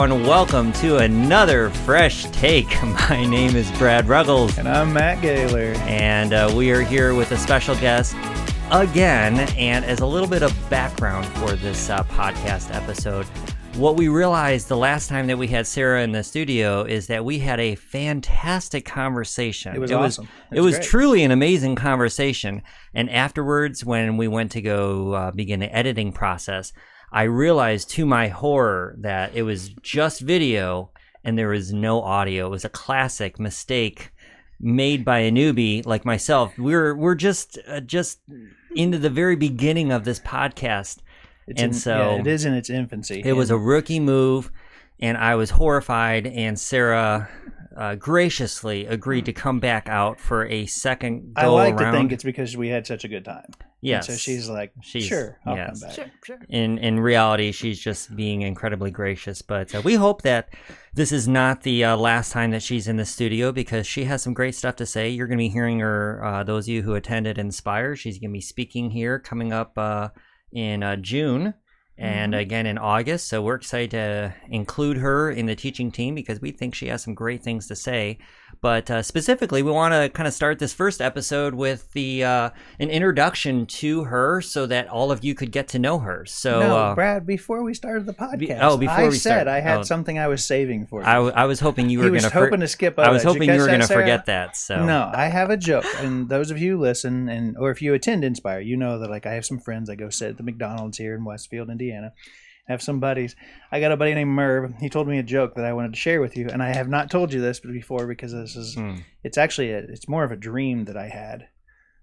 everyone. Welcome to another fresh take. My name is Brad Ruggles, And I'm Matt Gaylor. and uh, we are here with a special guest again. And as a little bit of background for this uh, podcast episode, what we realized the last time that we had Sarah in the studio is that we had a fantastic conversation. It was awesome. It It was was great. truly an amazing conversation. And afterwards, when we went to go uh, begin the editing process, I realized to my horror that it was just video and there was no audio. It was a classic mistake made by a newbie like myself. We're we're just uh, just into the very beginning of this podcast. It's And in, so- yeah, it is in its infancy. It was a rookie move, and I was horrified. And Sarah uh, graciously agreed to come back out for a second go I like around. to think it's because we had such a good time. And yes. So she's like, She's- sure, I'll yes. come back. Sure, sure. in in reality, she's just being incredibly gracious. But uh, we hope that this is not the uh, last time that she's in the studio because she has some great stuff to say. You're going to be hearing her. Uh, those of you who attended Inspire, she's going to be speaking here coming up uh, in uh, June. And again in August, so we're excited to include her in the teaching team because we think she has some great things to say. But uh, specifically, we want to kind of start this first episode with the uh, an introduction to her, so that all of you could get to know her. So, no, uh, Brad, before we started the podcast, oh, before I we said start- I had oh. something I was saving for you. I, I was hoping you he were was going to. hoping to skip I was hoping catch you were going to forget that. So No, I have a joke, and those of you who listen, and or if you attend Inspire, you know that like I have some friends. I go sit at the McDonald's here in Westfield, Indiana. Have some buddies. I got a buddy named Merv. He told me a joke that I wanted to share with you, and I have not told you this before because this is Hmm. it's actually a, it's more of a dream that I had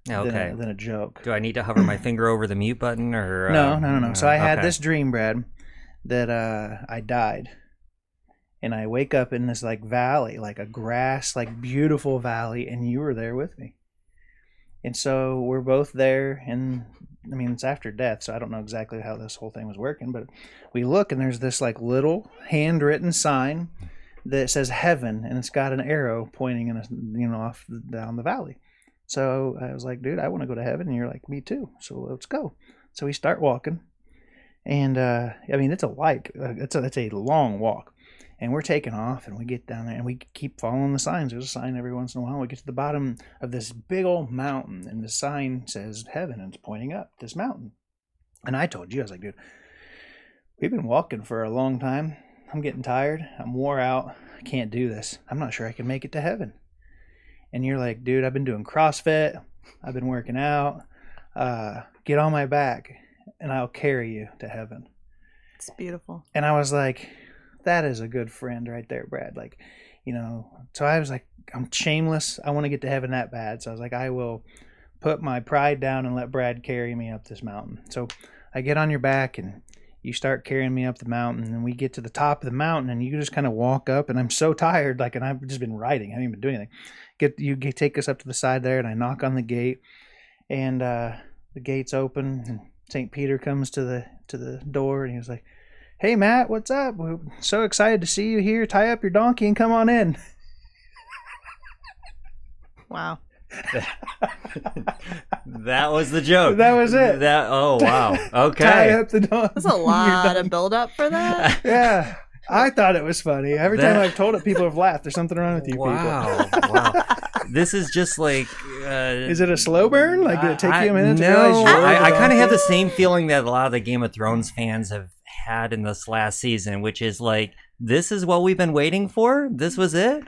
than, okay. a, than a joke. Do I need to hover my finger over the mute button or? No, uh, no, no, no. So I had okay. this dream, Brad, that uh, I died, and I wake up in this like valley, like a grass, like beautiful valley, and you were there with me. And so we're both there, and I mean it's after death, so I don't know exactly how this whole thing was working, but we look and there's this like little handwritten sign that says heaven, and it's got an arrow pointing in a you know off down the valley. So I was like, dude, I want to go to heaven, and you're like, me too. So let's go. So we start walking, and uh, I mean it's a like uh, it's a it's a long walk, and we're taking off, and we get down there, and we keep following the signs. There's a sign every once in a while. We get to the bottom of this big old mountain, and the sign says heaven, and it's pointing up this mountain. And I told you, I was like, dude, we've been walking for a long time. I'm getting tired. I'm wore out. I can't do this. I'm not sure I can make it to heaven. And you're like, dude, I've been doing CrossFit. I've been working out. Uh, get on my back, and I'll carry you to heaven. It's beautiful. And I was like, that is a good friend right there, Brad. Like, you know, so I was like, I'm shameless. I want to get to heaven that bad. So I was like, I will put my pride down and let Brad carry me up this mountain. So I get on your back and you start carrying me up the mountain and we get to the top of the mountain and you just kind of walk up and I'm so tired like and I've just been riding I haven't even been doing anything get you get, take us up to the side there and I knock on the gate and uh, the gates open and St. Peter comes to the to the door and he was like hey Matt what's up we're so excited to see you here tie up your donkey and come on in Wow. That was the joke. That was it. That oh wow. Okay. Tie Okay. up the donkey That's a lot of build up for that. yeah I thought it was funny every time I've told it people have laughed there's something wrong with you people Wow. wow. This is just like. Uh, Is it a slow burn? Like, did it take you a minute to no, realize you rode I, I kind of have the same feeling that a lot of the Game of Thrones fans have had in this last season, which is like, this is what we've been waiting for. This was it.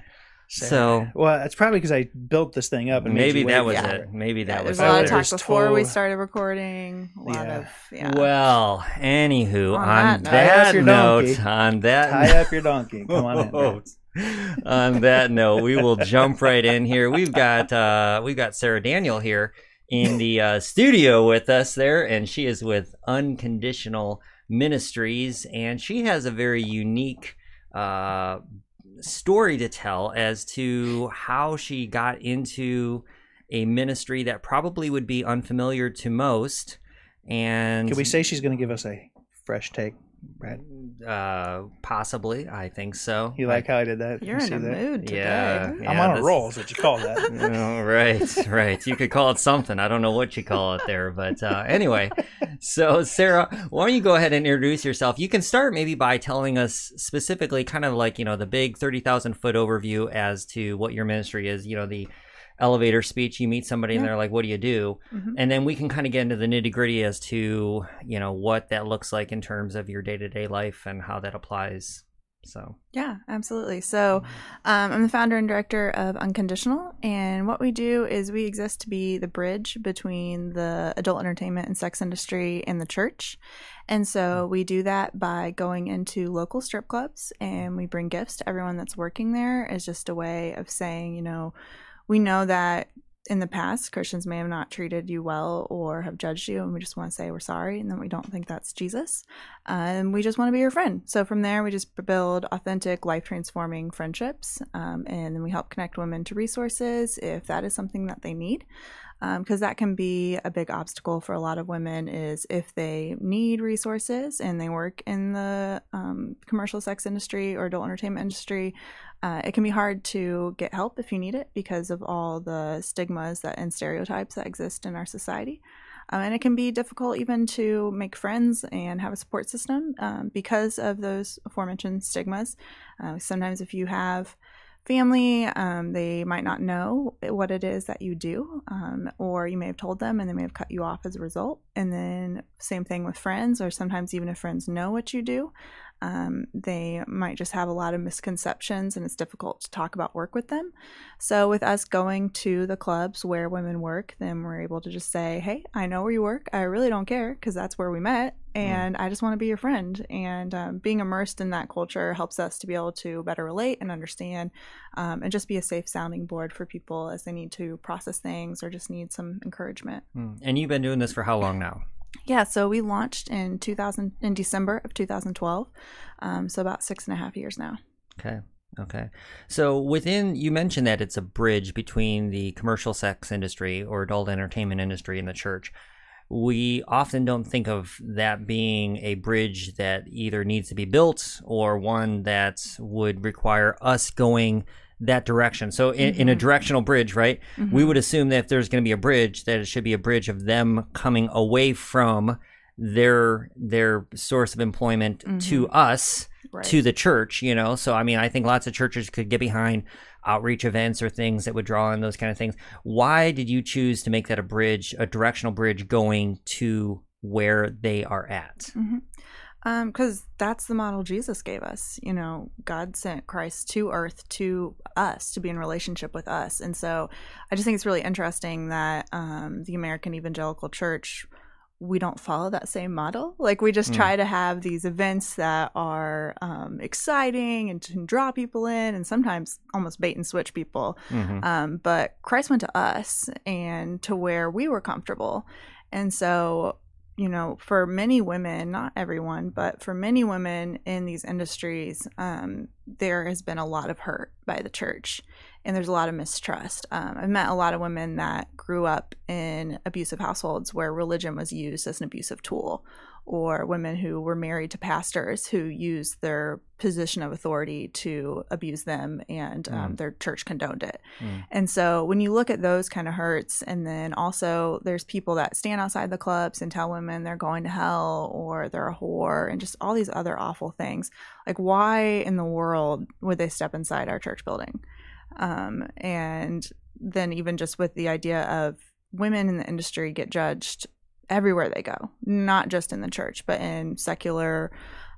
So well, it's probably because I built this thing up and maybe that was for it. Maybe that There's was a lot of it. talk was before we started recording. A lot Yeah. of yeah. Well, anywho, On on, that note- Tie that note, donkey. on that Tie up your donkey. Come on in. On that note, we will jump right in here. We've got uh, we've got Sarah Daniel here in the uh, studio with us there, and she is with Unconditional Ministries, and she has a very unique uh, story to tell as to how she got into a ministry that probably would be unfamiliar to most. And Can we say she's going to give us a fresh take? Brad? Uh, possibly. I think so. You like how I did that? You're You in a that? mood today. Yeah, I'm yeah, on a roll. Is what you call that. Oh, right, right. You could call it something. I don't know what you call it there, but uh, anyway. So, Sarah, why don't you go ahead and introduce yourself? You can start maybe by telling us specifically, kind of like you know, the big thirty thousand foot overview as to what your ministry is. You know, the elevator speech. You meet somebody and they're like, "What do you do?" Mhm. And then we can kind of get into the nitty gritty as to you know what that looks like in terms of your day to day life and how that applies. So, Yeah, absolutely. So, um, I'm the founder and director of Unconditional, and what we do is we exist to be the bridge between the adult entertainment and sex industry and the church. And so, we do that by going into local strip clubs and we bring gifts to everyone that's working there as just a way of saying, you know, we know that in the past Christians may have not treated you well or have judged you, and we just want to say we're sorry, and then we don't think that's Jesus and we just want to be your friend. So from there, we just build authentic, life transforming friendships, um, and then we help connect women to resources if that is something that they need. Because that can be a big obstacle for a lot of women is if they need resources and they work in the um, commercial sex industry or adult entertainment industry, uh, it can be hard to get help if you need it because of all the stigmas that and stereotypes that exist in our society. Um, and it can be difficult even to make friends and have a support system um, because of those aforementioned stigmas. Uh, sometimes, if you have family, um, they might not know what it is that you do, um, or you may have told them and they may have cut you off as a result. And then, same thing with friends, or sometimes even if friends know what you do, um, they might just have a lot of misconceptions and it's difficult to talk about work with them. So, with us going to the clubs where women work, then we're able to just say, Hey, I know where you work. I really don't care because that's where we met. And I just want to be your friend. And um, being immersed in that culture helps us to be able to better relate and understand um, and just be a safe sounding board for people as they need to process things or just need some encouragement. Hmm. and you've been doing this for how long now? Yeah, so we launched in 2000 in December of 2012. Um, so about six and a half years now. Okay. Okay. So within, you mentioned that it's a bridge between the commercial sex industry or adult entertainment industry and the church. We often don't think of that being a bridge that either needs to be built or one that would require us going that direction. So in, in a Mhm. directional bridge, right? Mm-hmm. We would assume that if there's going to be a bridge, that it should be a bridge of them coming away from their their source of employment to us Right. to the church, you know. So I mean, I think lots of churches could get behind outreach events or things that would draw in those kind of things. Why did you choose to make that a bridge, a directional bridge going to where they are at? Mhm. Um, because that's the model Jesus gave us. You know, God sent Christ to earth to us to be in relationship with us, and so I just think it's really interesting that um, the American Evangelical Church we don't follow that same model. Like we just Mm. try to have these events that are um, exciting and to draw people in, and sometimes almost bait and switch people. Mhm. Um, but Christ went to us and to where we were comfortable. And so, you know, for many women, not everyone, but for many women in these industries, um, there has been a lot of hurt by the church and there's a lot of mistrust. Um, I've met a lot of women that grew up in abusive households where religion was used as an abusive tool, or women who were married to pastors who used their position of authority to abuse them and um, Mm. their church condoned it. Mm. And so when you look at those kind of hurts, and then also there's people that stand outside the clubs and tell women they're going to hell or they're a whore and just all these other awful things. Like, why in the world would they step inside our church building? Um, and then even just with the idea of women in the industry get judged everywhere they go, not just in the church, but in secular,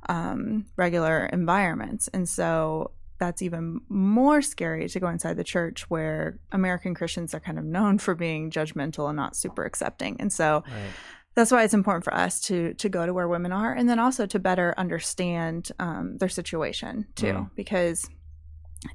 um, regular environments. And so that's even more scary to go inside the church where American Christians are kind of known for being judgmental and not super accepting. And so Right. that's why it's important for us to to go to where women are and then also to better understand um, their situation too Mm. because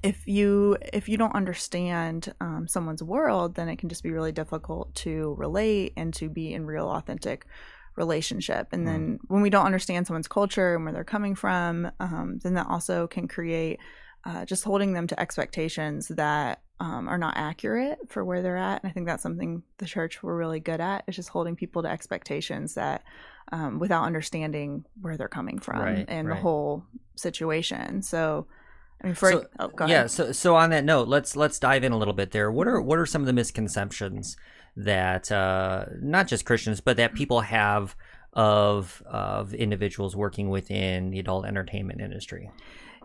if you if you don't understand um, someone's world then it can just be really difficult to relate and to be in real authentic relationship and then when we don't understand someone's culture and where they're coming from um, then that also can create uh, just holding them to expectations that um, are not accurate for where they're at. And I think that's something the church we're really good at is just holding people to expectations that um, without understanding where they're coming from Right, and right. the whole situation. So, I mean, for So, oh, go yeah ahead. so so on that note let's let's dive in a little bit there what are what are some of the misconceptions that uh not just christians but that people have of of individuals working within the adult entertainment industry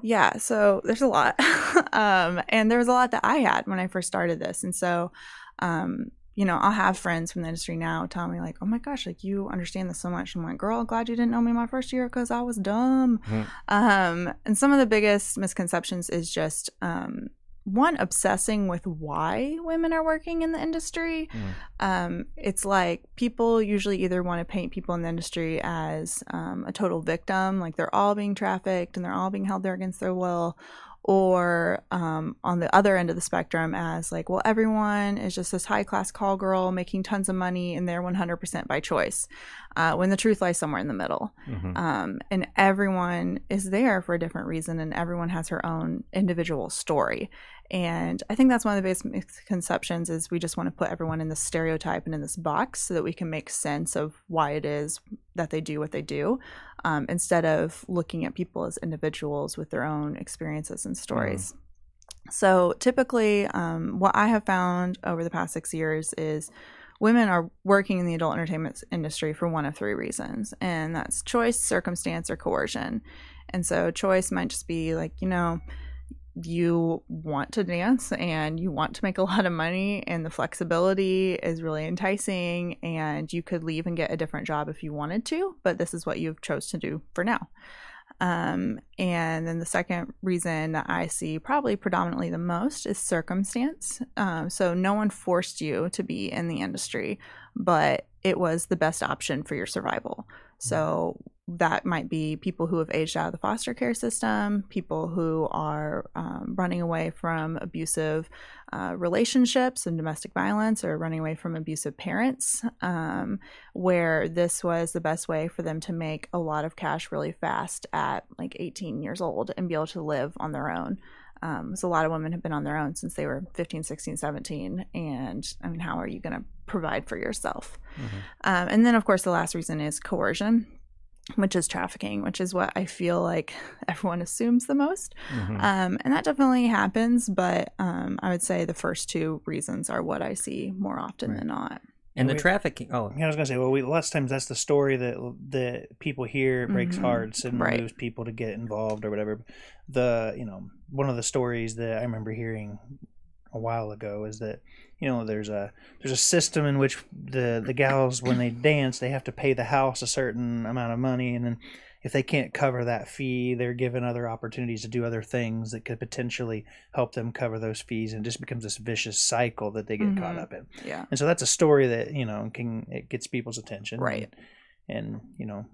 Yeah, so there's a lot. um, and there was a lot that I had when I first started this. And so, um, you know, I'll have friends from the industry now tell me, like, oh my gosh, like you understand this so much. I'm like, girl, glad you didn't know me my first year because I was dumb. Mhm. Um, and some of the biggest misconceptions is just, um, one, obsessing with why women are working in the industry. Mm. Um, it's like people usually either want to paint people in the industry as um, a total victim, like they're all being trafficked and they're all being held there against their will, or um, on the other end of the spectrum as like, well, everyone is just this high class call girl making tons of money and they're 100% by choice, uh, when the truth lies somewhere in the middle. Mhm. Um, and everyone is there for a different reason, and everyone has her own individual story. And I think that's one of the biggest misconceptions is we just want to put everyone in this stereotype and in this box so that we can make sense of why it is that they do what they do, um, instead of looking at people as individuals with their own experiences and stories. So typically, um, what I have found over the past six years is women are working in the adult entertainment industry for one of three reasons, and that's choice, circumstance, or coercion. And so, choice might just be like, you know, you want to dance and you want to make a lot of money, and the flexibility is really enticing, and you could leave and get a different job if you wanted to, but this is what you've chose to do for now. Um, and then the second reason that I see probably predominantly the most is circumstance. Um, so no one forced you to be in the industry, but it was the best option for your survival. So that might be people who have aged out of the foster care system, people who are um, running away from abusive uh, relationships and domestic violence, or running away from abusive parents, um, where this was the best way for them to make a lot of cash really fast at like 18 years old and be able to live on their own. Um, so a lot of women have been on their own since they were 15, 16, 17. And I mean, how are you going to provide for yourself? Mhm. Um, and then, of course, the last reason is coercion, which is trafficking, which is what I feel like everyone assumes the most. Mhm. Um, and that definitely happens, but um, I would say the first two reasons are what I see more often Right. than not. and the we- trafficking oh Yeah, I was gonna say, well, we lots of times that's the story that that people hear it breaks Mhm. hearts and Right. moves people to get involved or whatever. The you know one of the stories that I remember hearing a while ago is that you know there's a there's a system in which the the gals when they dance they have to pay the house a certain amount of money and then if they can't cover that fee they're given other opportunities to do other things that could potentially help them cover those fees and it just becomes this vicious cycle that they get caught Mhm. up in Yeah. and so that's a story that you know can it gets people's attention Right. and, and you know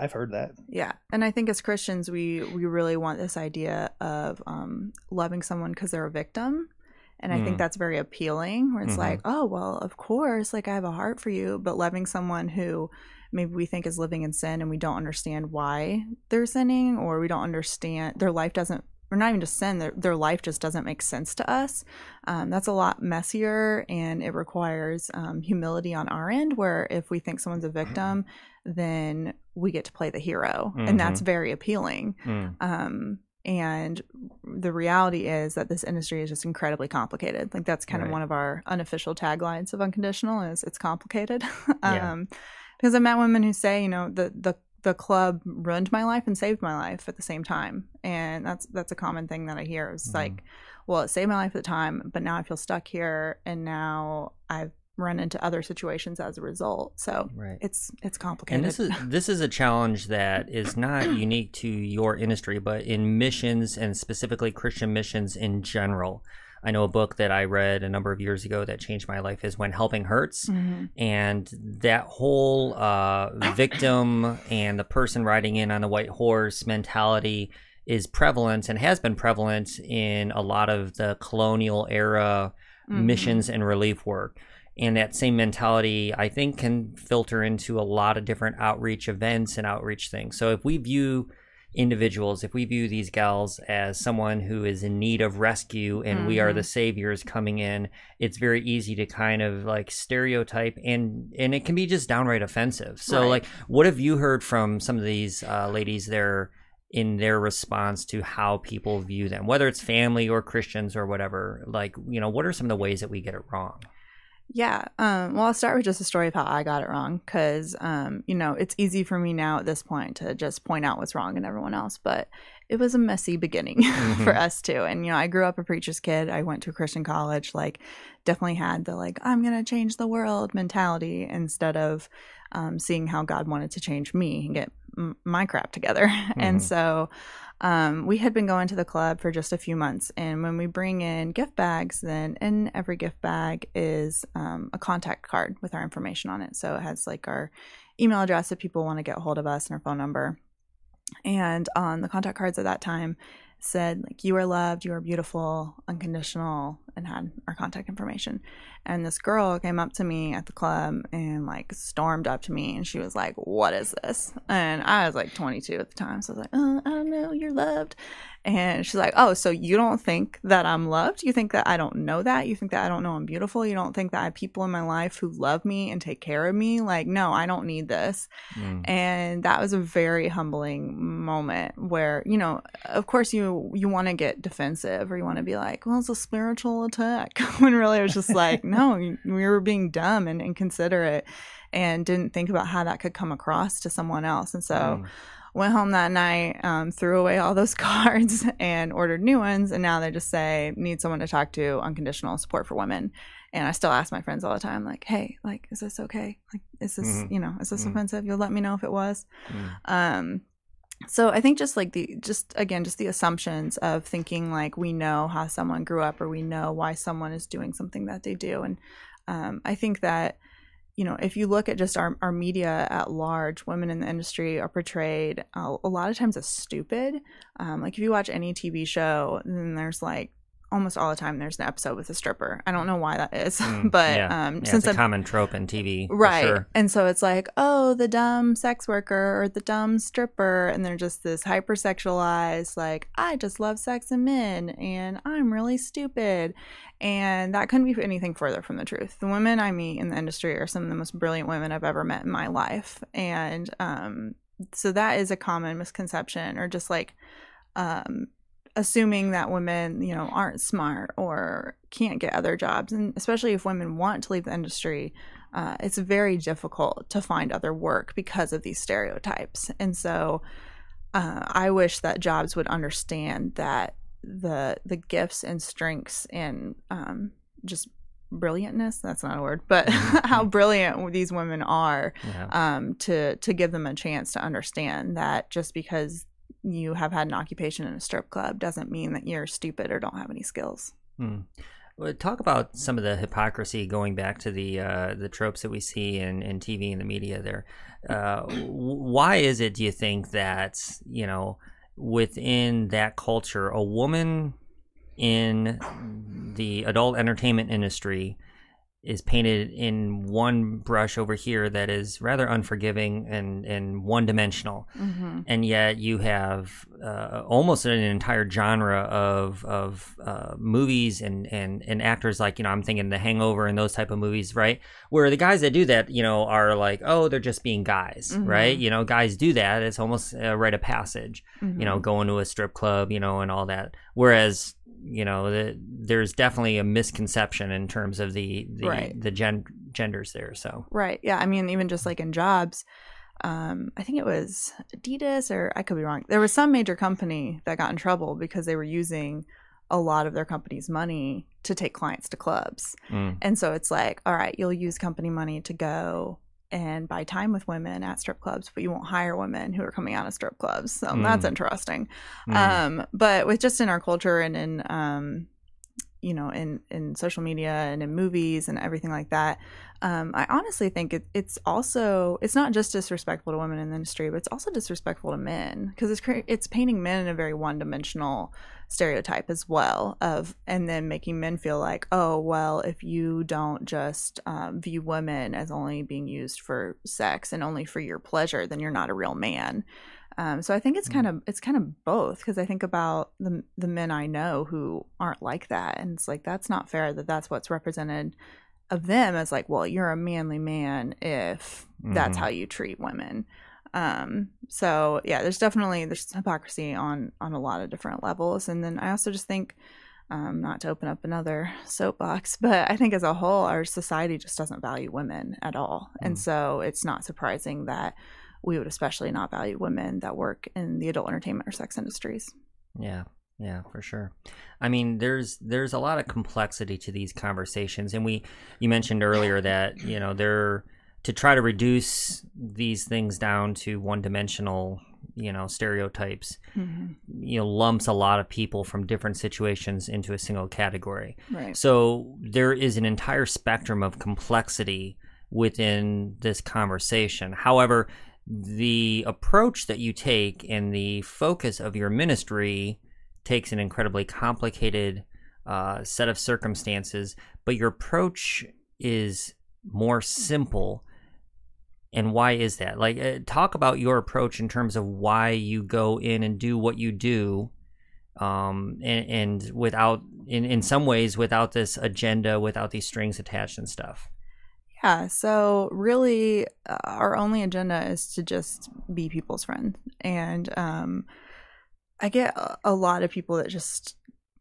i've heard that Yeah, and I think as Christians, we we really want this idea of um, loving someone because they're a victim, and I Mm. think that's very appealing. Where it's Mhm. like, oh well, of course, like I have a heart for you, but loving someone who maybe we think is living in sin and we don't understand why they're sinning, or we don't understand their life doesn't. Or not even just sin, their, their life just doesn't make sense to us. Um, that's a lot messier and it requires um, humility on our end. Where if we think someone's a victim, then we get to play the hero. And that's very appealing. Mm. Um, and the reality is that this industry is just incredibly complicated. Like that's kind Right. of one of our unofficial taglines of unconditional is it's complicated. Yeah. um, because I've met women who say, you know, the the the club ruined my life and saved my life at the same time, and that's that's a common thing that I hear. It's Mhm. like, well, it saved my life at the time, but now I feel stuck here, and now I've run into other situations as a result. So right it's it's complicated. And this is this is a challenge that is not unique to your industry, but in missions and specifically Christian missions in general. I know a book that I read a number of years ago that changed my life is When Helping Hurts. Mhm. And that whole uh, victim and the person riding in on the white horse mentality is prevalent and has been prevalent in a lot of the colonial era Mhm. missions and relief work. And that same mentality, I think, can filter into a lot of different outreach events and outreach things. So if we view individuals, if we view these gals as someone who is in need of rescue and we are the saviors coming in, it's very easy to kind of like stereotype and and it can be just downright offensive. So Right. like what have you heard from some of these uh, ladies there in their response to how people view them, whether it's family or Christians or whatever? Like, you know, what are some of the ways that we get it wrong? Yeah. Um, well, I'll start with just a story of how I got it wrong because, um, you know, it's easy for me now at this point to just point out what's wrong in everyone else, but it was a messy beginning for Mhm. us too. And, you know, I grew up a preacher's kid. I went to a Christian college, like, definitely had the, like, I'm going to change the world mentality instead of um, seeing how God wanted to change me and get m- my crap together. and Mhm. so, um, we had been going to the club for just a few months, and when we bring in gift bags, then in every gift bag is um, a contact card with our information on it. So it has like our email address if people want to get hold of us and our phone number. And on the contact cards at that time said like you are loved, you are beautiful, unconditional, and had our contact information. And this girl came up to me at the club and like stormed up to me and she was like, What is this? And I was like 22 at the time. So I was like, oh, I don't know, you're loved. And she's like, Oh, so you don't think that I'm loved? You think that I don't know that? You think that I don't know I'm beautiful? You don't think that I have people in my life who love me and take care of me? Like, no, I don't need this. Mm. And that was a very humbling moment where, you know, of course you you want to get defensive or you want to be like, well, it's a spiritual attack. when really it was just like, no, we were being dumb and inconsiderate and didn't think about how that could come across to someone else. And so Mm. went home that night, um, threw away all those cards and ordered new ones. And now they just say, need someone to talk to, unconditional support for women. And I still ask my friends all the time, like, hey, like, is this okay? Like, is this, Mhm. you know, is this Mhm. offensive? You'll let me know if it was. Mm. Um, so I think just like the just again just the assumptions of thinking like we know how someone grew up or we know why someone is doing something that they do, and um, I think that you know if you look at just our our media at large, women in the industry are portrayed uh, a lot of times as stupid. Um, like if you watch any TV show, then there's like almost all the time there's an episode with a stripper. I don't know why that is, Mm, but yeah. um, Yeah, since it's a I've common trope in TV, for right Sure. and so it's like oh the dumb sex worker or the dumb stripper and they're just this hypersexualized like i just love sex and men and i'm really stupid and that couldn't be anything further from the truth the women i meet in the industry are some of the most brilliant women i've ever met in my life and um so that is a common misconception or just like um assuming that women you know aren't smart or can't get other jobs and especially if women want to leave the industry uh, it's very difficult to find other work because of these stereotypes. And so uh, I wish that jobs would understand that the the gifts and strengths and um, just brilliantness that's not a word but how brilliant these women are Yeah. um, to to give them a chance to understand that just because you have had an occupation in a strip club doesn't mean that you're stupid or don't have any skills Hmm. Well, talk about some of the hypocrisy going back to the uh, the tropes that we see in, in TV and the media. There, uh, why is it? Do you think that you know within that culture, a woman in the adult entertainment industry is painted in one brush over here that is rather unforgiving and and one dimensional mm-hmm. and yet you have uh, almost an entire genre of of uh, movies and, and and actors like you know I'm thinking The Hangover and those type of movies, right? Where the guys that do that, you know, are like, oh, they're just being guys, Mhm. right? You know, guys do that. It's almost a rite of passage, Mm-hmm. you know, going to a strip club, you know, and all that. Whereas you know, the, there's definitely a misconception in terms of the the, Right. the gen- genders there. So Right. Yeah. I mean, even just like in jobs, um, I think it was Adidas or I could be wrong. There was some major company that got in trouble because they were using a lot of their company's money to take clients to clubs. mm, And so it's like, all right, you'll use company money to go and buy time with women at strip clubs, but you won't hire women who are coming out of strip clubs. So Mm. that's interesting. mm, Um, but with just in our culture and in um, you know, in in social media and in movies and everything like that, um, I honestly think it, it's also it's not just disrespectful to women in the industry, but it's also disrespectful to men because it's it's painting men in a very one dimensional stereotype as well of and then making men feel like oh well if you don't just um, view women as only being used for sex and only for your pleasure then you're not a real man Um, so I think it's Mm. kind of it's kind of both because I think about the the men I know who aren't like that, and it's like that's not fair that that's what's represented of them as like, well, you're a manly man if that's Mhm. how you treat women. Um, so yeah, there's definitely there's hypocrisy on on a lot of different levels, and then I also just think. Um, not to open up another soapbox, but I think as a whole, our society just doesn't value women at all. And Mm. so it's not surprising that we would especially not value women that work in the adult entertainment or sex industries. Yeah, yeah, for sure. I mean, there's there's a lot of complexity to these conversations, and we you mentioned earlier that you know they're to try to reduce these things down to one dimensional, you know, stereotypes. Mm-hmm. You know, lumps a lot of people from different situations into a single category. Right. So there is an entire spectrum of complexity within this conversation. However, the approach that you take and the focus of your ministry takes an incredibly complicated uh, set of circumstances, but your approach is more simple. And why is that? Like, uh, talk about your approach in terms of why you go in and do what you do um, and, and without in, in some ways without this agenda without these strings attached and stuff Yeah. So really, uh, our only agenda is to just be people's friend, and um, I get a, a lot of people that just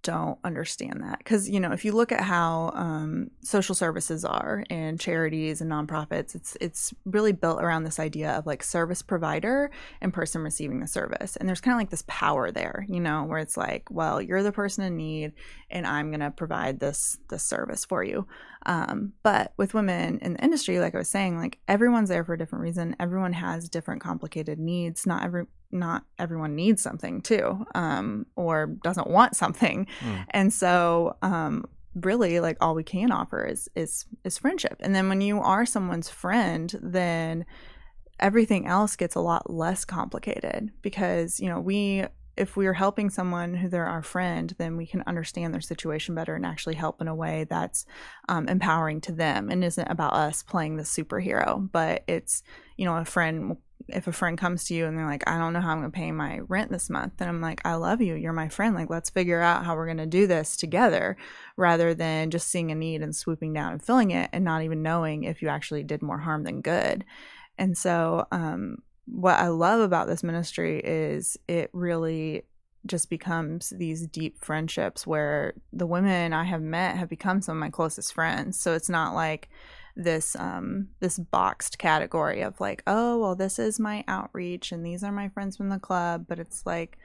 don't understand that because you know if you look at how um, social services are and charities and nonprofits it's it's really built around this idea of like service provider and person receiving the service and there's kind of like this power there you know where it's like well you're the person in need and i'm going to provide this this service for you um, but with women in the industry like i was saying like everyone's there for a different reason. Everyone has different complicated needs. Not every not everyone needs something too um, or doesn't want something. Mm. and so um, really like all we can offer is is is friendship. And then when you are someone's friend then everything else gets a lot less complicated because you know we if we are helping someone who they're our friend then we can understand their situation better and actually help in a way that's um, empowering to them and isn't about us playing the superhero. But it's you know a friend if a friend comes to you and they're like i don't know how i'm going to pay my rent this month then i'm like i love you. You're my friend. Like let's figure out how we're going to do this together rather than just seeing a need and swooping down and filling it and not even knowing if you actually did more harm than good. And so um, what i love about this ministry is it really just becomes these deep friendships where the women i have met have become some of my closest friends. So it's not like this um this boxed category of like oh well this is my outreach and these are my friends from the club but it's like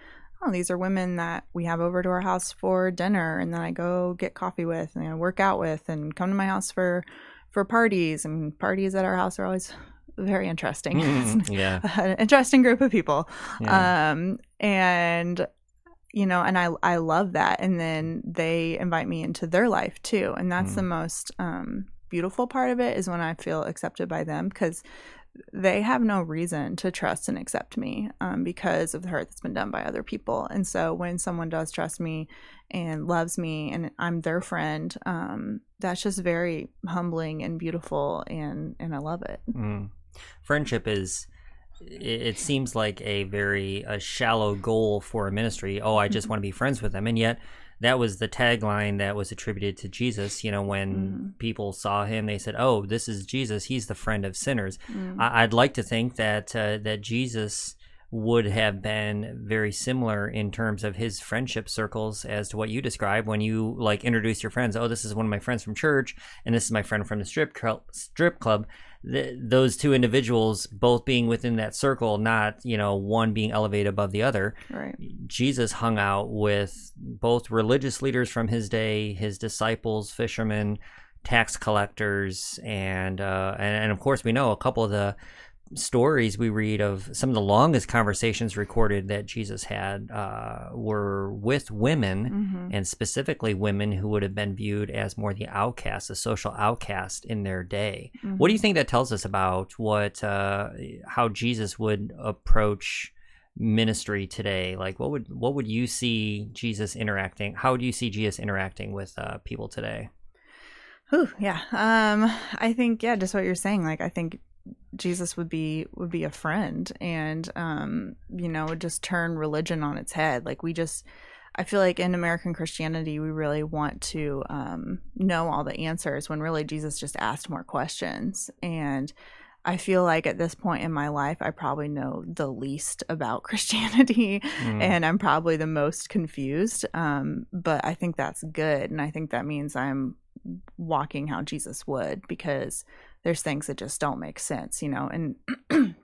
oh these are women that we have over to our house for dinner and then i go get coffee with and I work out with and come to my house for for parties and parties at our house are always very interesting. Mm, yeah an interesting group of people. Yeah. Um and you know and i i love that. And then they invite me into their life too. And that's Mm. the most um beautiful part of it is when i feel accepted by them because they have no reason to trust and accept me um, because of the hurt that's been done by other people. And so when someone does trust me and loves me and i'm their friend um, that's just very humbling and beautiful and and i love it. Mm. Friendship is. It seems like a very a shallow goal for a ministry. Oh, I just want to be friends with them, and yet that was the tagline that was attributed to Jesus. You know, when Mhm. people saw him, they said, "Oh, this is Jesus. He's the friend of sinners." Mm. I- I'd like to think that uh, that Jesus would have been very similar in terms of his friendship circles as to what you describe when you like introduce your friends. Oh, this is one of my friends from church, and this is my friend from the strip club. Strip club. Th- those two individuals both being within that circle, not you know one being elevated above the other. right Jesus hung out with both religious leaders from his day, his disciples, fishermen, tax collectors, and uh, and, and of course we know a couple of the stories we read of some of the longest conversations recorded that Jesus had uh, were with women. hmm And specifically, women who would have been viewed as more the outcast, the social outcast in their day. What do you think that tells us about what, uh, how Jesus would approach ministry today? Like, what would what would you see Jesus interacting? How do you see Jesus interacting with uh, people today? Ooh, yeah. Um, I think yeah, just what you're saying. Like, I think Jesus would be would be a friend and um you know would just turn religion on its head. Like we just I feel like in American Christianity we really want to um know all the answers when really Jesus just asked more questions. And I feel like at this point in my life I probably know the least about Christianity Mm. and I'm probably the most confused um but I think that's good. And I think that means I'm walking how Jesus would because there's things that just don't make sense, you know. And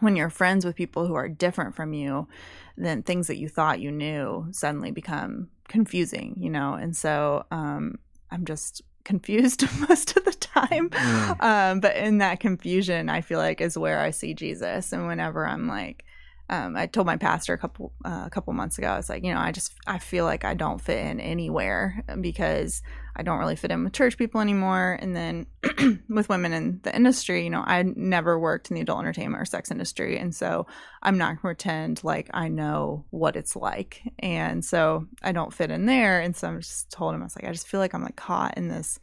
when you're friends with people who are different from you, then things that you thought you knew suddenly become confusing, you know. And so um, I'm just confused most of the time. Mm. Um, but in that confusion, I feel like is where I see Jesus. And whenever I'm like, um, I told my pastor a couple uh, a couple months ago. I was like, you know, I just I feel like I don't fit in anywhere because I don't really fit in with church people anymore. And then with women in the industry, you know, I never worked in the adult entertainment or sex industry, and so I'm not going to pretend like I know what it's like. And so I don't fit in there. And so I just told him I was like, I just feel like I'm like caught in this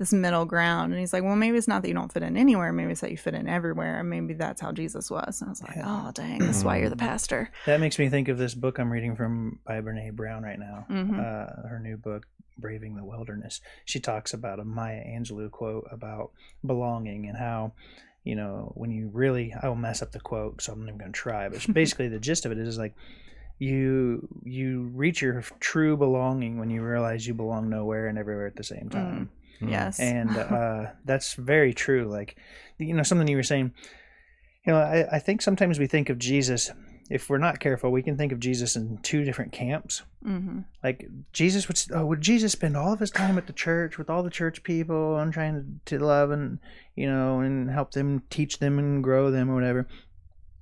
this middle ground. And he's like, well, maybe it's not that you don't fit in anywhere. Maybe it's that you fit in everywhere. And maybe that's how Jesus was. And I was like, Yeah. oh, dang, this is why you're the pastor. That makes me think of this book I'm reading from by Brene Brown right now. Mhm. Uh, her new book, Braving the Wilderness. She talks about a Maya Angelou quote about belonging and how, you know, when you really, I will mess up the quote, so I'm not even going to try. But basically, the gist of it is like, you you reach your true belonging when you realize you belong nowhere and everywhere at the same time Mm. Yes. and uh, that's very true. Like, you know, something you were saying. You know, I, I think sometimes we think of Jesus. If we're not careful, we can think of Jesus in two different camps. hmm Like Jesus would, oh, would Jesus spend all of his time at the church with all the church people and trying to love and you know and help them, teach them and grow them or whatever.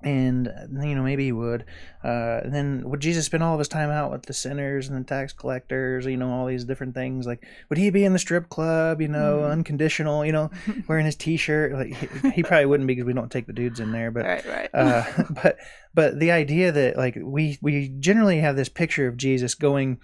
And uh, you know maybe he would. Uh, then would Jesus spend all of his time out with the sinners and the tax collectors? You know all these different things. Like would he be in the strip club? You know, Mhm. unconditional. You know, wearing his T-shirt. Like he, he probably wouldn't be because we don't take the dudes in there. But right, right. uh, but but the idea that like we we generally have this picture of Jesus going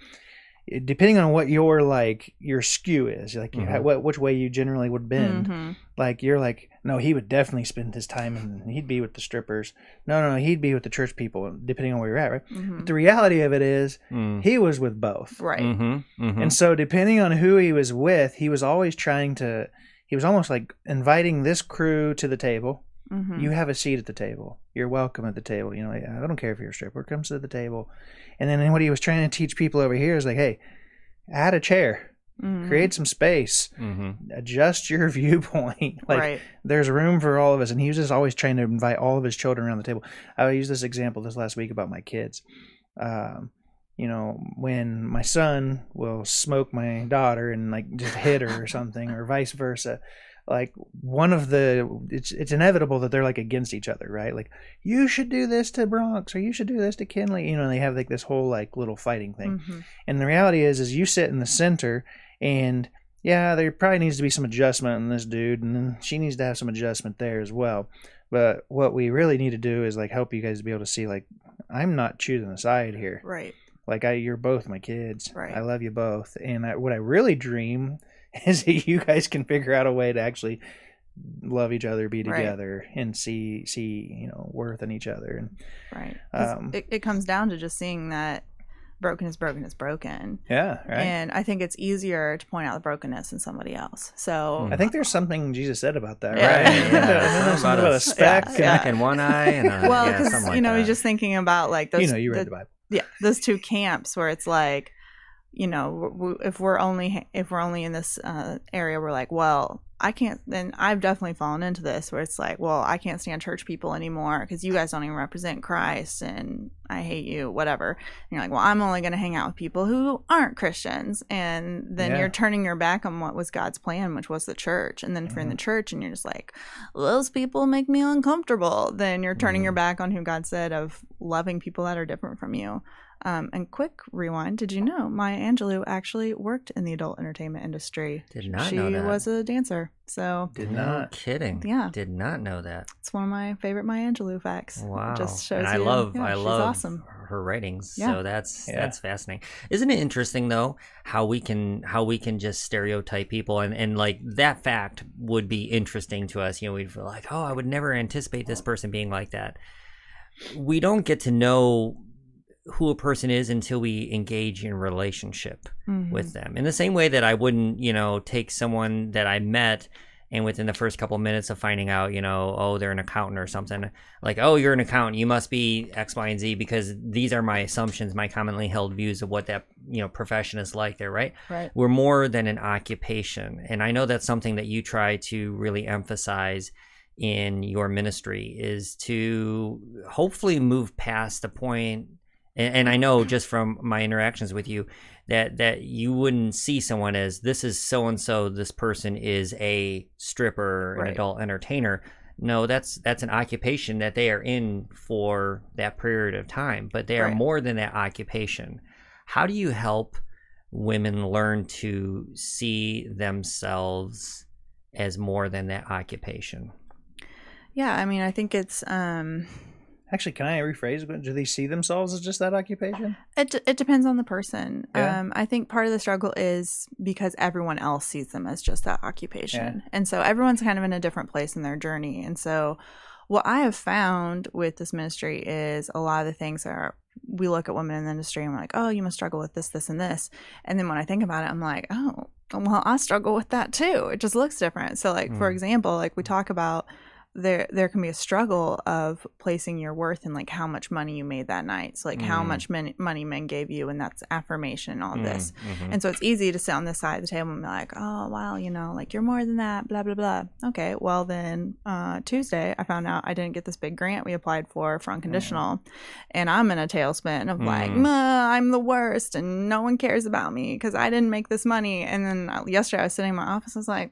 depending on what your like your skew is like you Mhm. what which way you generally would bend Mhm. like you're like no he would definitely spend his time and he'd be with the strippers no no no he'd be with the church people depending on where you're at right Mhm. but the reality of it is Mm. he was with both Right. Mhm, mhm. and so depending on who he was with he was always trying to he was almost like inviting this crew to the table Mhm. you have a seat at the table. You're welcome at the table. You know, I don't care if you're a stripper. Come to the table. And then what he was trying to teach people over here is like, hey, add a chair, Mhm. create some space, Mhm. adjust your viewpoint. like right. there's room for all of us. And he was just always trying to invite all of his children around the table. I used this example this last week about my kids. Um, you know, when my son will smoke my daughter and like just hit her or something, or vice versa. Like one of the, it's it's inevitable that they're like against each other, right? Like you should do this to Bronx, or you should do this to Kinley. You know, they have like this whole like little fighting thing. Mhm. And the reality is, is you sit in the center, and yeah, there probably needs to be some adjustment in this dude, and then she needs to have some adjustment there as well. But what we really need to do is like help you guys be able to see, like, I'm not choosing a side here. Right. Like, I, you're both my kids. Right. I love you both, and I, what I really dream is that you guys can figure out a way to actually love each other, be Right. together, and see see you know worth in each other. And right, Um, it, it comes down to just seeing that broken is broken is broken. yeah, right. And I think it's easier to point out the brokenness in somebody else. So I think there's something Jesus said about that, Yeah. right? Right, Yeah, yeah. something Something about about a a- speck. Yeah, and- yeah. Back in one eye and a, well, yeah, because like you know, that. you're just thinking about like those. you know, you read the, the Bible. yeah, those two camps where it's like, you know, if we're only if we're only in this uh, area, we're like, well, I can't. Then I've definitely fallen into this where it's like, well, I can't stand church people anymore because you guys don't even represent Christ, and I hate you, whatever. And you're like, well, I'm only going to hang out with people who aren't Christians, and then Yeah. you're turning your back on what was God's plan, which was the church. And then if you're in the church and you're just like, those people make me uncomfortable, then you're turning your back on who God said of loving people that are different from you. Um, and quick rewind: Did you know Maya Angelou actually worked in the adult entertainment industry? Did not she know that. was a dancer, so Did no not. kidding. Yeah. Did not know that. it's one of my favorite Maya Angelou facts. It Wow. just shows and I you, love yeah, I she's love awesome. her writings. Yeah. So that's Yeah. that's fascinating. Isn't it interesting though how we can how we can just stereotype people and and like that fact would be interesting to us. You know, we'd feel like, "Oh, I would never anticipate this person being like that." We don't get to know who a person is until we engage in relationship Mhm. with them. In the same way that I wouldn't, you know, take someone that I met and within the first couple of minutes of finding out, you know, oh, they're an accountant or something, like, oh, you're an accountant, you must be X, Y, and Z because these are my assumptions, my commonly held views of what that, you know, profession is like there, right? right. We're more than an occupation. And I know that's something that you try to really emphasize in your ministry is to hopefully move past the point and, and I know just from my interactions with you that that you wouldn't see someone as this is so and so this person is a stripper an adult entertainer. No that's that's an occupation that they are in for that period of time but they are Right. more than that occupation. How do you help women learn to see themselves as more than that occupation? Yeah, I mean, I think it's um, Actually, can I rephrase? Do they see themselves as just that occupation? it d- it depends on the person. Yeah. Um, I think part of the struggle is because everyone else sees them as just that occupation, and so everyone's kind of in a different place in their journey. And so, what I have found with this ministry is a lot of the things are we look at women in the industry and we're like, oh, you must struggle with this, this, and this, and then when I think about it, I'm like, oh, well, I struggle with that too. It just looks different. So, like for Mm. example, like we talk about there there can be a struggle of placing your worth in like how much money you made that night so like how Mm. much men, money men gave you and that's affirmation and all this Mhm. and so it's easy to sit on this side of the table and be like oh wow you know like you're more than that blah blah blah okay well then uh, tuesday i found out i didn't get this big grant we applied for for unconditional and i'm in a tailspin of like Mm. "Meh, i'm the worst and no one cares about me because i didn't make this money and then uh, yesterday i was sitting in my office i was like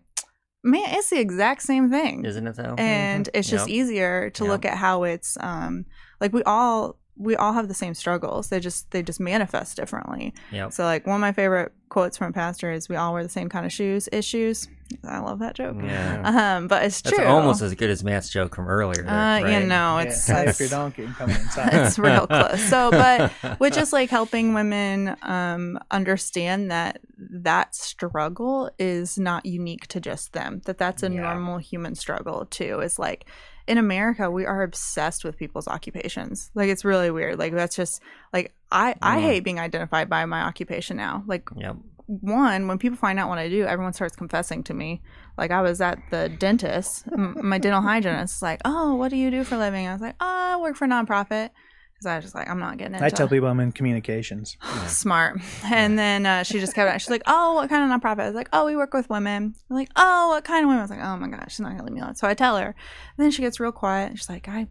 man it's the exact same thing isn't it though and it's just Yep. easier to Yep. look at how it's um like we all we all have the same struggles they just they just manifest differently Yep. so like one of my favorite quotes from a pastor is we all wear the same kind of shoes issues i love that joke Yeah. um but it's That's true almost as good as Matt's joke from earlier. uh right? you know it's yeah, it's, your donkey and come inside. it's real close so but with just like helping women um understand that that struggle is not unique to just them that that's a Yeah. normal human struggle too is like in america we are obsessed with people's occupations like it's really weird like that's just like i i Mm. hate being identified by my occupation now like Yep. One when people find out what i do everyone starts confessing to me. Like i was at the dentist my dental hygienist is like oh what do you do for a living? I was like oh i work for a nonprofit. Because i was just like i'm not getting into I tell people I'm in communications. smart. And then uh, she just kept she's like oh what kind of nonprofit? I was like oh we work with women. I'm like oh what kind of women? I was like oh my gosh she's not gonna leave me alone. So i tell her. And then she gets real quiet. And she's like i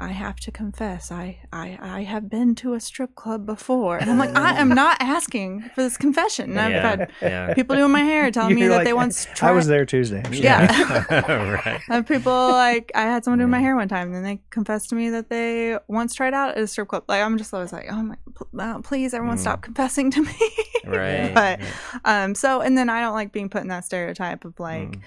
I have to confess, I, I I have been to a strip club before, and I'm like, I am not asking for this confession. And I've Yeah. had Yeah. people doing my hair telling me You're that like, they once tried. I was there Tuesday. Yeah. right. I people like I had someone doing my hair one time, and then they confessed to me that they once tried out at a strip club. Like I'm just always like, oh my, uh, please, everyone, Mm. stop confessing to me. Right. but um, so and then I don't like being put in that stereotype of like, Mm.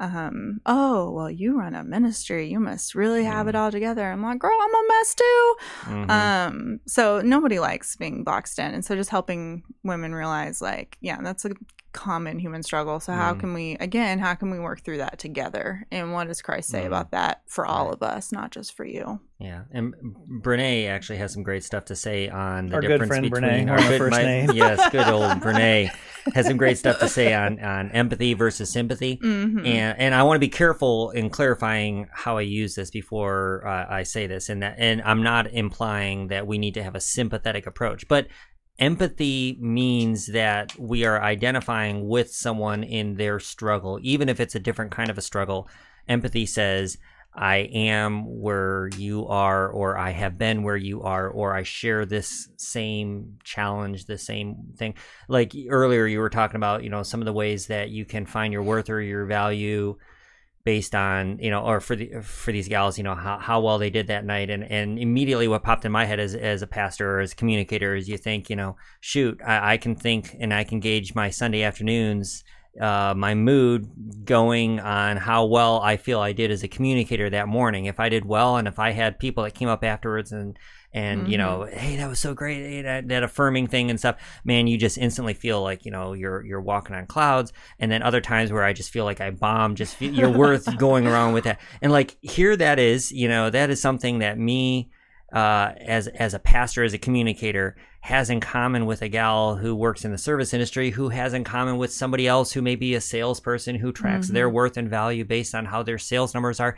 Um, oh well, you run a ministry, you must really have Mm. it all together. I'm like, girl, I'm a mess too. Mhm. Um, so nobody likes being boxed in, and so just helping women realize, like, yeah, that's a common human struggle. So how Mm. can we, again, how can we work through that together? And what does Christ say Mm. about that for all Right. of us, not just for you? Yeah, and Brene actually has some great stuff to say on the Our good difference friend between Brene, our one good, first my- name. yes, good old Brene has some great stuff to say on on empathy versus sympathy. Mm-hmm. And and I want to be careful in clarifying how I use this before uh, I say this, and that and I'm not implying that we need to have a sympathetic approach, but empathy means that we are identifying with someone in their struggle, even if it's a different kind of a struggle. Empathy says, I am where you are, or I have been where you are, or I share this same challenge, the same thing. Like earlier, you were talking about, you know, some of the ways that you can find your worth or your value based on you know or for the for these gals you know how, how well they did that night and and immediately what popped in my head as as a pastor or as a communicator is you think you know shoot I, I can think and I can gauge my Sunday afternoons uh, my mood going on how well I feel I did as a communicator that morning. If I did well, and if I had people that came up afterwards and and mm-hmm. you know, hey, that was so great, hey, that, that affirming thing and stuff, man, you just instantly feel like you know you're you're walking on clouds. And then other times where I just feel like I bombed, just feel, you're worth going around with that. And like here, that is, you know, that is something that me uh, as as a pastor, as a communicator, has in common with a gal who works in the service industry, who has in common with somebody else who may be a salesperson who tracks mm-hmm. their worth and value based on how their sales numbers are.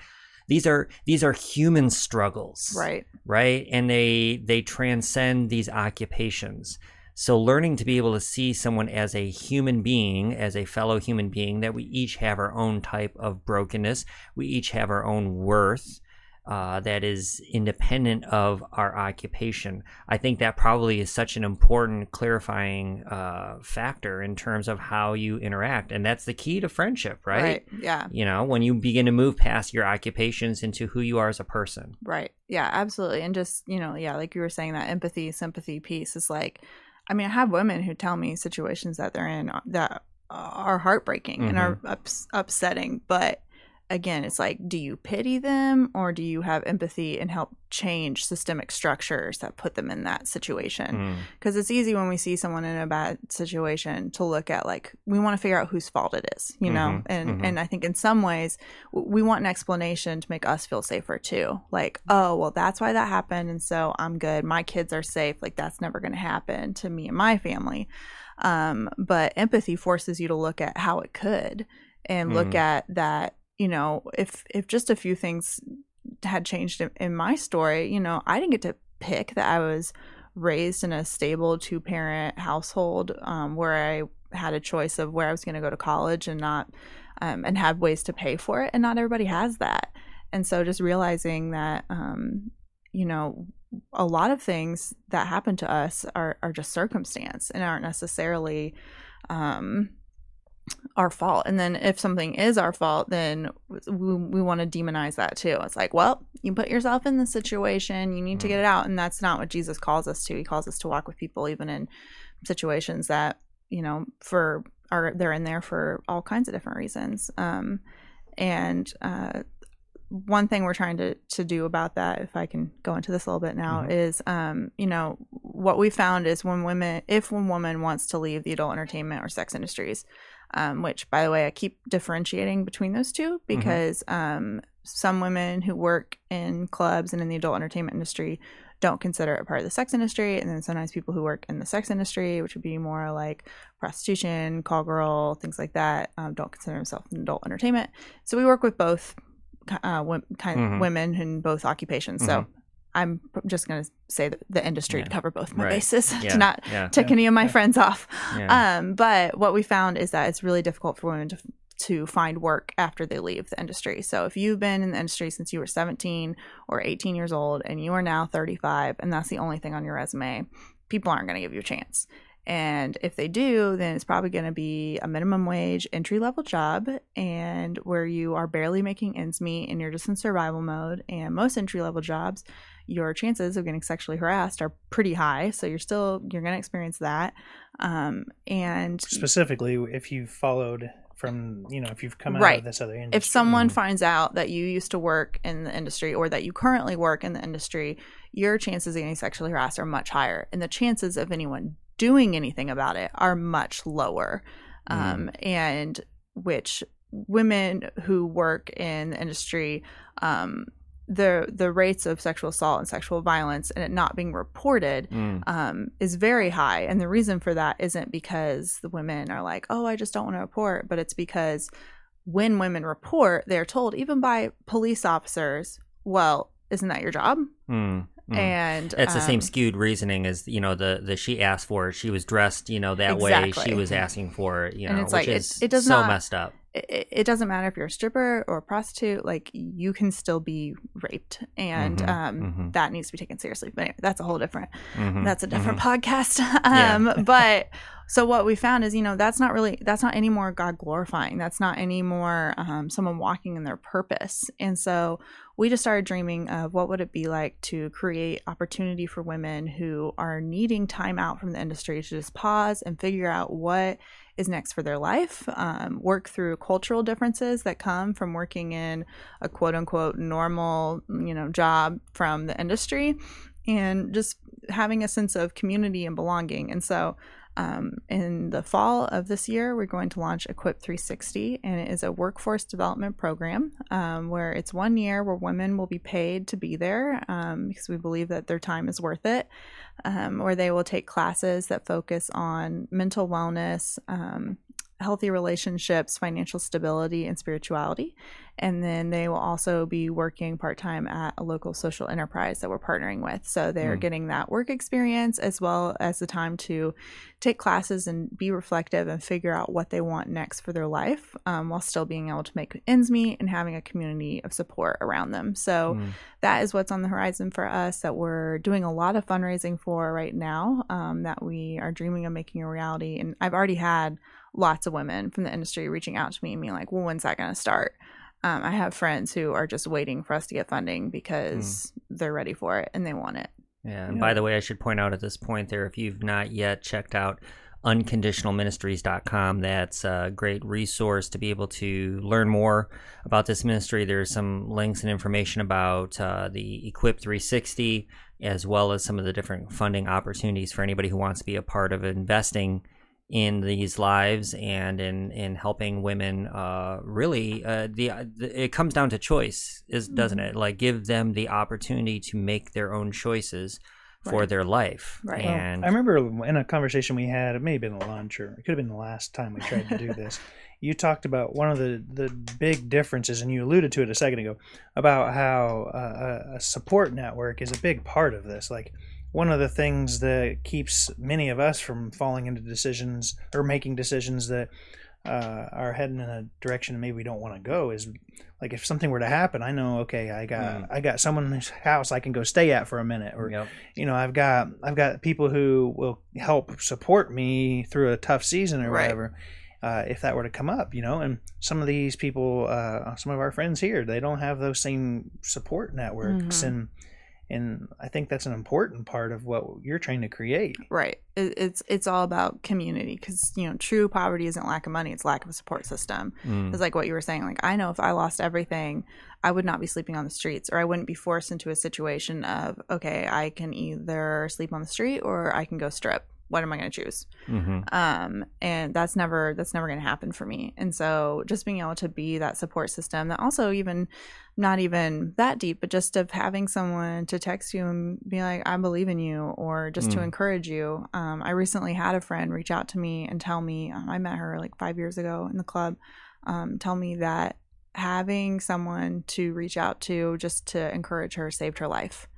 These are these are human struggles, right? Right, and they they transcend these occupations. So learning to be able to see someone as a human being, as a fellow human being, that we each have our own type of brokenness, we each have our own worth uh, that is independent of our occupation. I think that probably is such an important clarifying uh, factor in terms of how you interact. And that's the key to friendship, right? Right. Yeah. You know, when you begin to move past your occupations into who you are as a person. Right. Yeah, absolutely. And just, you know, yeah, like you were saying, that empathy, sympathy piece is like, I mean, I have women who tell me situations that they're in that are heartbreaking mm-hmm. and are ups- upsetting, but again, it's like, do you pity them or do you have empathy and help change systemic structures that put them in that situation? Because mm. it's easy when we see someone in a bad situation to look at like we want to figure out whose fault it is, you know. Mm-hmm, and mm-hmm. and I think in some ways we want an explanation to make us feel safer too. Like, oh well, that's why that happened, and so I'm good. My kids are safe. Like that's never going to happen to me and my family. Um, but empathy forces you to look at how it could and look mm. at that you know, if if just a few things had changed in, in my story, you know, I didn't get to pick that I was raised in a stable two parent household um, where I had a choice of where I was going to go to college and not um, and have ways to pay for it, and not everybody has that. And so, just realizing that, um, you know, a lot of things that happen to us are are just circumstance and aren't necessarily um, our fault. And then if something is our fault, then we, we want to demonize that too. It's like, well, you put yourself in the situation, you need to get mm-hmm. it out. And that's not what Jesus calls us to. He calls us to walk with people, even in situations that, you know, for are they're in there for all kinds of different reasons. Um, and uh, one thing we're trying to, to do about that, if I can go into this a little bit now, mm-hmm. is, um, you know, what we found is when women, if one woman wants to leave the adult entertainment or sex industries, um, which, by the way, I keep differentiating between those two mm-hmm. because mm-hmm. um, some women who work in clubs and in the adult entertainment industry don't consider it part of the sex industry. And then sometimes people who work in the sex industry, which would be more like prostitution, call girl, things like that, um, don't consider themselves in adult entertainment. So we work with both uh, kind mm-hmm. women in both occupations. Mm-hmm. So I'm just going to say the, the industry yeah. to cover both my right. bases yeah. to not yeah. tick any of my friends off. Um, but what we found is that it's really difficult for women to to find work after they leave the industry. So if you've been in the industry since you were 17 or 18 years old and you are now 35 and that's the only thing on your resume, people aren't going to give you a chance. And if they do, then it's probably going to be a minimum wage entry level job and where you are barely making ends meet and you're just in survival mode. And most entry level jobs, your chances of getting sexually harassed are pretty high. So you're still you're going to experience that. Um, and specifically, if you've followed from you know if you've come out right. of this other industry. If someone mm. finds out that you used to work in the industry or that you currently work in the industry, your chances of getting sexually harassed are much higher, and the chances of anyone doing anything about it are much lower. Mm. Um, and which women who work in the industry um, the the rates of sexual assault and sexual violence and it not being reported mm. um, is very high. And the reason for that isn't because the women are like, oh, I just don't want to report, but it's because when women report, they're told even by police officers, well, isn't that your job? Mm. Mm. And it's the same um, skewed reasoning as you know the the she asked for it. She was dressed, you know, that exactly. way. She was asking for it, you know, which like, is it, it does so not, messed up it, it, doesn't matter if you're a stripper or a prostitute like you can still be raped and mm-hmm, um, mm-hmm. that needs to be taken seriously but anyway that's a whole different mm-hmm, that's a different mm-hmm. podcast um, but so what we found is you know that's not really that's not any more god glorifying that's not any more um, someone walking in their purpose and so we just started dreaming of what would it be like to create opportunity for women who are needing time out from the industry to just pause and figure out what is next for their life um, work through cultural differences that come from working in a quote unquote normal you know job from the industry and just having a sense of community and belonging. And so um, in the fall of this year, we're going to launch Equip 360, and it is a workforce development program um, where it's one year where women will be paid to be there um, because we believe that their time is worth it, um, where they will take classes that focus on mental wellness, um, healthy relationships, financial stability, and spirituality. And then they will also be working part time at a local social enterprise that we're partnering with. So they're mm. getting that work experience as well as the time to take classes and be reflective and figure out what they want next for their life um, while still being able to make ends meet and having a community of support around them. So mm. that is what's on the horizon for us that we're doing a lot of fundraising for right now um, that we are dreaming of making a reality. And I've already had lots of women from the industry reaching out to me and being like, well, when's that going to start? Um, I have friends who are just waiting for us to get funding because mm. they're ready for it and they want it. Yeah. And yeah. by the way, I should point out at this point there, if you've not yet checked out unconditionalministries.com, that's a great resource to be able to learn more about this ministry. There's some links and information about uh, the Equip 360, as well as some of the different funding opportunities for anybody who wants to be a part of investing in these lives and in in helping women uh, really uh, the, the, it comes down to choice is doesn't mm-hmm. it like give them the opportunity to make their own choices for right. their life right and well, i remember in a conversation we had it may have been a lunch or it could have been the last time we tried to do this you talked about one of the the big differences and you alluded to it a second ago about how uh, a support network is a big part of this like one of the things that keeps many of us from falling into decisions or making decisions that uh, are heading in a direction maybe we don't want to go is like if something were to happen, I know okay, I got mm. I got someone's house I can go stay at for a minute, or yep. you know I've got I've got people who will help support me through a tough season or right. whatever. Uh, if that were to come up, you know, and some of these people, uh, some of our friends here, they don't have those same support networks, mm-hmm. and and I think that's an important part of what you're trying to create. Right. It's it's all about community because you know true poverty isn't lack of money; it's lack of a support system. Mm. It's like what you were saying. Like I know if I lost everything, I would not be sleeping on the streets, or I wouldn't be forced into a situation of okay, I can either sleep on the street or I can go strip what am I going to choose? Mm-hmm. Um, and that's never that's never going to happen for me. And so just being able to be that support system that also even not even that deep, but just of having someone to text you and be like, I believe in you, or just mm. to encourage you. Um, I recently had a friend reach out to me and tell me um, I met her like five years ago in the club. Um, tell me that having someone to reach out to just to encourage her saved her life.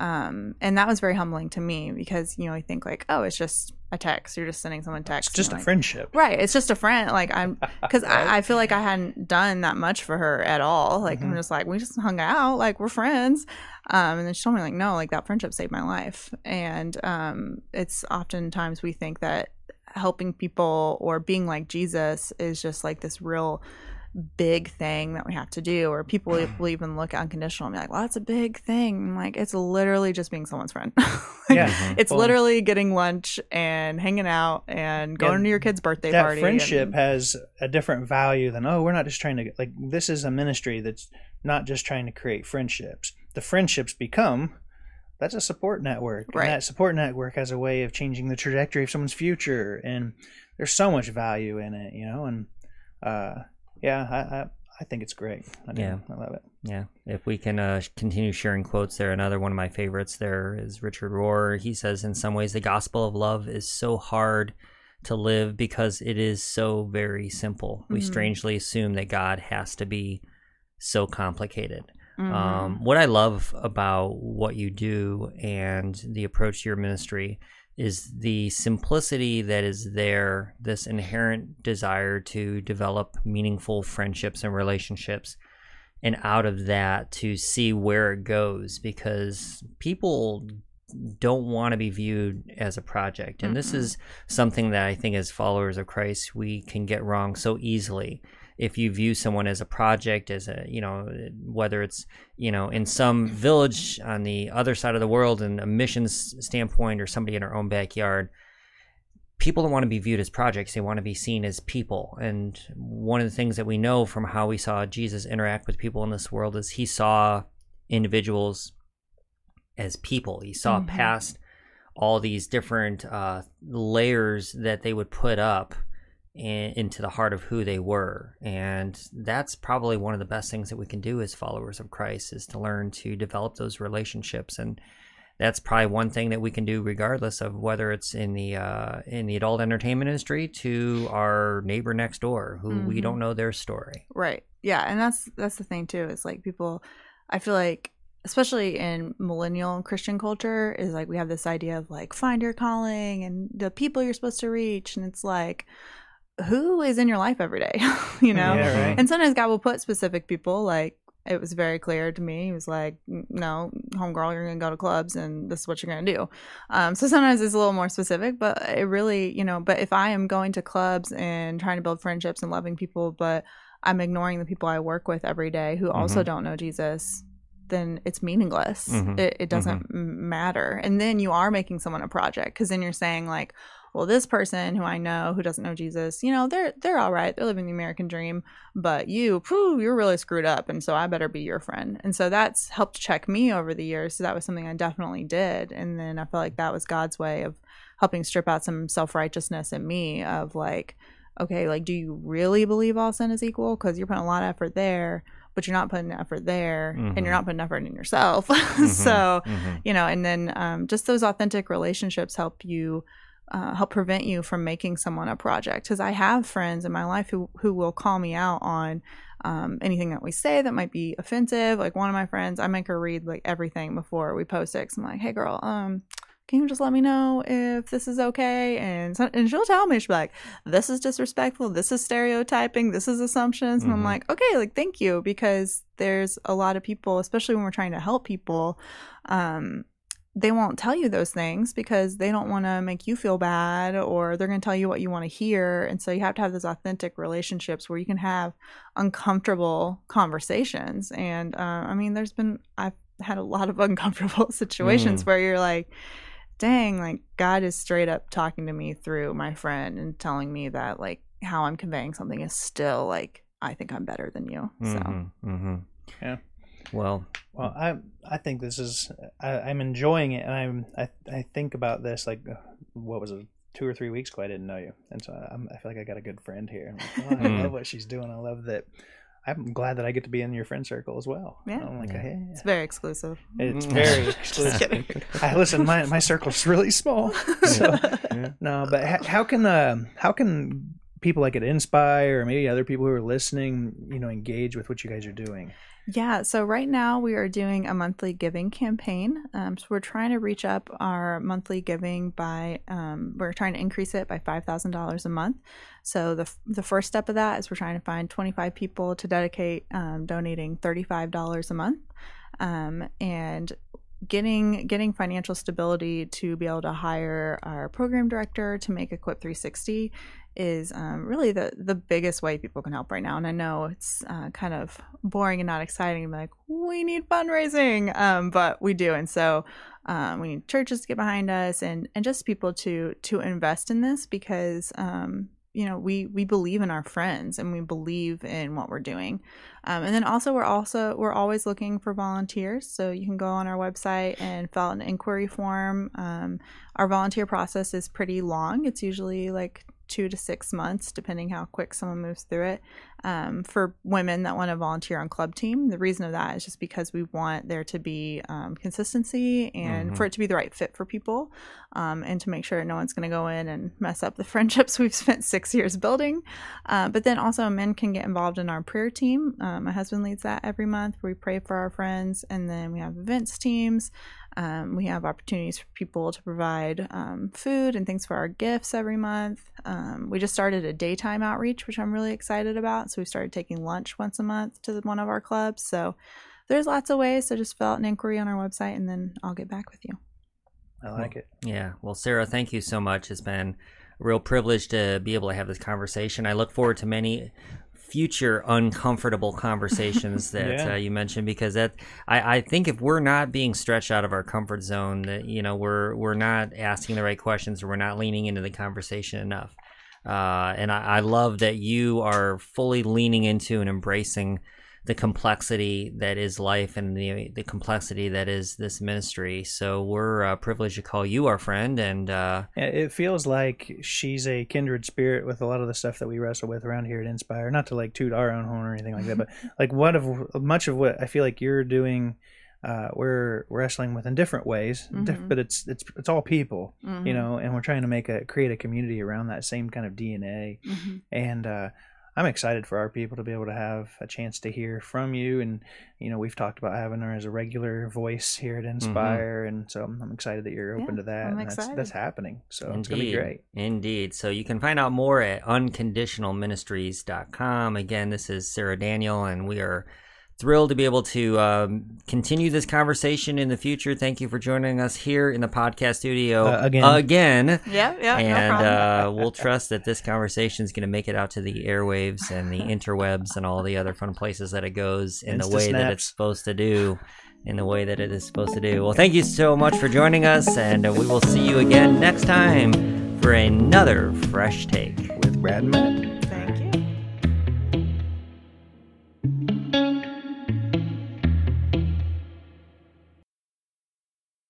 Um, and that was very humbling to me because, you know, I think like, oh, it's just a text. You're just sending someone text. It's just a like, friendship. Right. It's just a friend. Like I'm, cause right. I, I, feel like I hadn't done that much for her at all. Like mm-hmm. I'm just like, we just hung out. Like we're friends. Um, and then she told me like, no, like that friendship saved my life. And, um, it's oftentimes we think that helping people or being like Jesus is just like this real big thing that we have to do or people will even look at unconditional and be like well that's a big thing. I'm like it's literally just being someone's friend. Like, yeah. Mm-hmm. it's well, literally getting lunch and hanging out and going yeah, to your kid's birthday that party friendship and, has a different value than oh we're not just trying to like this is a ministry that's not just trying to create friendships. The friendships become that's a support network right. and that support network has a way of changing the trajectory of someone's future and there's so much value in it you know and uh yeah, I, I, I think it's great. I do. Yeah, I love it. Yeah, if we can uh, continue sharing quotes there, another one of my favorites there is Richard Rohr. He says, "In some ways, the gospel of love is so hard." to live because it is so very simple. Mm-hmm. We strangely assume that God has to be so complicated. Mm-hmm. Um, what I love about what you do and the approach to your ministry is the simplicity that is there, this inherent desire to develop meaningful friendships and relationships, and out of that to see where it goes because people don't want to be viewed as a project. And this Mm-mm. is something that I think as followers of Christ we can get wrong so easily. If you view someone as a project, as a, you know, whether it's, you know, in some village on the other side of the world in a missions standpoint or somebody in our own backyard, people don't want to be viewed as projects. They want to be seen as people. And one of the things that we know from how we saw Jesus interact with people in this world is he saw individuals as people. He saw Mhm. past all these different uh, layers that they would put up in, into the heart of who they were. And that's probably one of the best things that we can do as followers of Christ is to learn to develop those relationships and that's probably one thing that we can do regardless of whether it's in the uh, in the adult entertainment industry to our neighbor next door who we Mhm. don't know their story Right. Yeah, and that's that's the thing too. Is like people I feel like especially in millennial Christian culture is like we have this idea of like find your calling and the people you're supposed to reach and it's like who is in your life every day, you know? Yeah, right. And sometimes God will put specific people like it was very clear to me. He was like, "No, homegirl, you're gonna go to clubs, and this is what you're gonna do." Um, so sometimes it's a little more specific, but it really, you know. But if I am going to clubs and trying to build friendships and loving people, but I'm ignoring the people I work with every day who also Mhm. don't know Jesus, then it's meaningless. Mhm. It, it doesn't m matter. And then you are making someone a project because then you're saying like, well, this person who I know who doesn't know Jesus, you know, they're they're all right. They're living the American dream, but you, phew, you're really screwed up, and so I better be your friend. And so that's helped check me over the years. So that was something I definitely did. And then I felt like that was God's way of helping strip out some self righteousness in me of like, okay, like, do you really believe all sin is equal? Because you're putting a lot of effort there, but you're not putting effort there, and Mhm. you're not putting effort in yourself. Mhm, so mhm. you know and then um, just those authentic relationships help you uh, help prevent you from making someone a project. Because i have friends in my life who, who will call me out on um, anything that we say that might be offensive. Like one of my friends i make her read like everything before we post it 'cause i'm like hey girl um can you just let me know if this is okay? And so, and she'll tell me she'll be like this is disrespectful. This is stereotyping. This is assumptions. And i'm Mhm. like okay like thank you because there's a lot of people especially when we're trying to help people um they won't tell you those things because they don't want to make you feel bad or they're going to tell you what you want to hear and so you have to have those authentic relationships where you can have uncomfortable conversations and uh, i mean there's been i've had a lot of uncomfortable situations Mm. where you're like dang like god is straight up talking to me through my friend and telling me that like how i'm conveying something is still like i think i'm better than you so Mhm, mhm. Yeah. Well, Well, I I think this is I, I'm enjoying it, and I'm I I think about this like what was it two or three weeks ago I didn't know you, and so I'm, I feel like I got a good friend here. I'm like, oh, I Mm. love what she's doing. I love that. I'm glad that I get to be in your friend circle as well. Yeah. I'm like, Yeah. hey, it's very exclusive it's Mm. very Just kidding. exclusive. I listen. My my circle's really small. So no, but how, how can uh, how can people like at Inspire or maybe other people who are listening, you know, engage with what you guys are doing? Yeah, so right now we are doing a monthly giving campaign. Um, so we're trying to reach up our monthly giving by, um, we're trying to increase it by $5,000 a month. So the, the first step of that is we're trying to find 25 people to dedicate um, donating $35 a month. Um, and getting getting financial stability to be able to hire our program director to make Equip 360 is um, really the the biggest way people can help right now. And I know it's uh, kind of boring and not exciting. I'm Like we need fundraising, um, but we do, and so um, we need churches to get behind us, and and just people to to invest in this because um, you know we we believe in our friends and we believe in what we're doing. Um, and then also we're also we're always looking for volunteers, so you can go on our website and fill out an inquiry form. Um, our volunteer process is pretty long. It's usually like two to six months, depending how quick someone moves through it. Um, for women that want to volunteer on club team, the reason of that is just because we want there to be um, consistency and Mhm. for it to be the right fit for people, um, and to make sure no one's going to go in and mess up the friendships we've spent six years building. Uh, but then also, men can get involved in our prayer team. Um, my husband leads that every month. We pray for our friends, and then we have events teams. Um, we have opportunities for people to provide um, food and things for our gifts every month. Um, we just started a daytime outreach, which I'm really excited about. So we started taking lunch once a month to one of our clubs. So there's lots of ways. So just fill out an inquiry on our website, and then I'll get back with you. I like it. Yeah. Well, Sarah, thank you so much. It's been a real privilege to be able to have this conversation. I look forward to many future uncomfortable conversations that Yeah. uh, you mentioned because that I, I think if we're not being stretched out of our comfort zone that you know we're we're not asking the right questions or we're not leaning into the conversation enough uh, and I, I love that you are fully leaning into and embracing the complexity that is life and the the complexity that is this ministry. So we're uh, privileged to call you our friend, and uh, It feels like she's a kindred spirit with a lot of the stuff that we wrestle with around here at Inspire. Not to like toot our own horn or anything like that, but like what of much of what I feel like you're doing, uh, we're wrestling with in different ways. diff- Mhm. but it's it's it's all people, Mhm. you know, and we're trying to make a create a community around that same kind of DNA. Mhm. And uh, I'm excited for our people to be able to have a chance to hear from you. And you know, we've talked about having her as a regular voice here at mm-hmm. Inspire, and so I'm, I'm excited that you're open Yeah, to that. I'm and excited. that's happening. So it's gonna be great. Indeed. So you can find out more at unconditionalministries.com. Again, this is Sarah Daniel, and we are thrilled to be able to um, continue this conversation in the future. Thank you for joining us here in the podcast studio Uh, again. Again. Yeah, yeah, and problem. uh, we'll trust that this conversation is going to make it out to the airwaves and the interwebs and all the other fun places that it goes in the Insta way that it's supposed to do. In the way that it is supposed to do. Well, thank you so much for joining us, and uh, we will see you again next time for another fresh take. with Brad and Matt.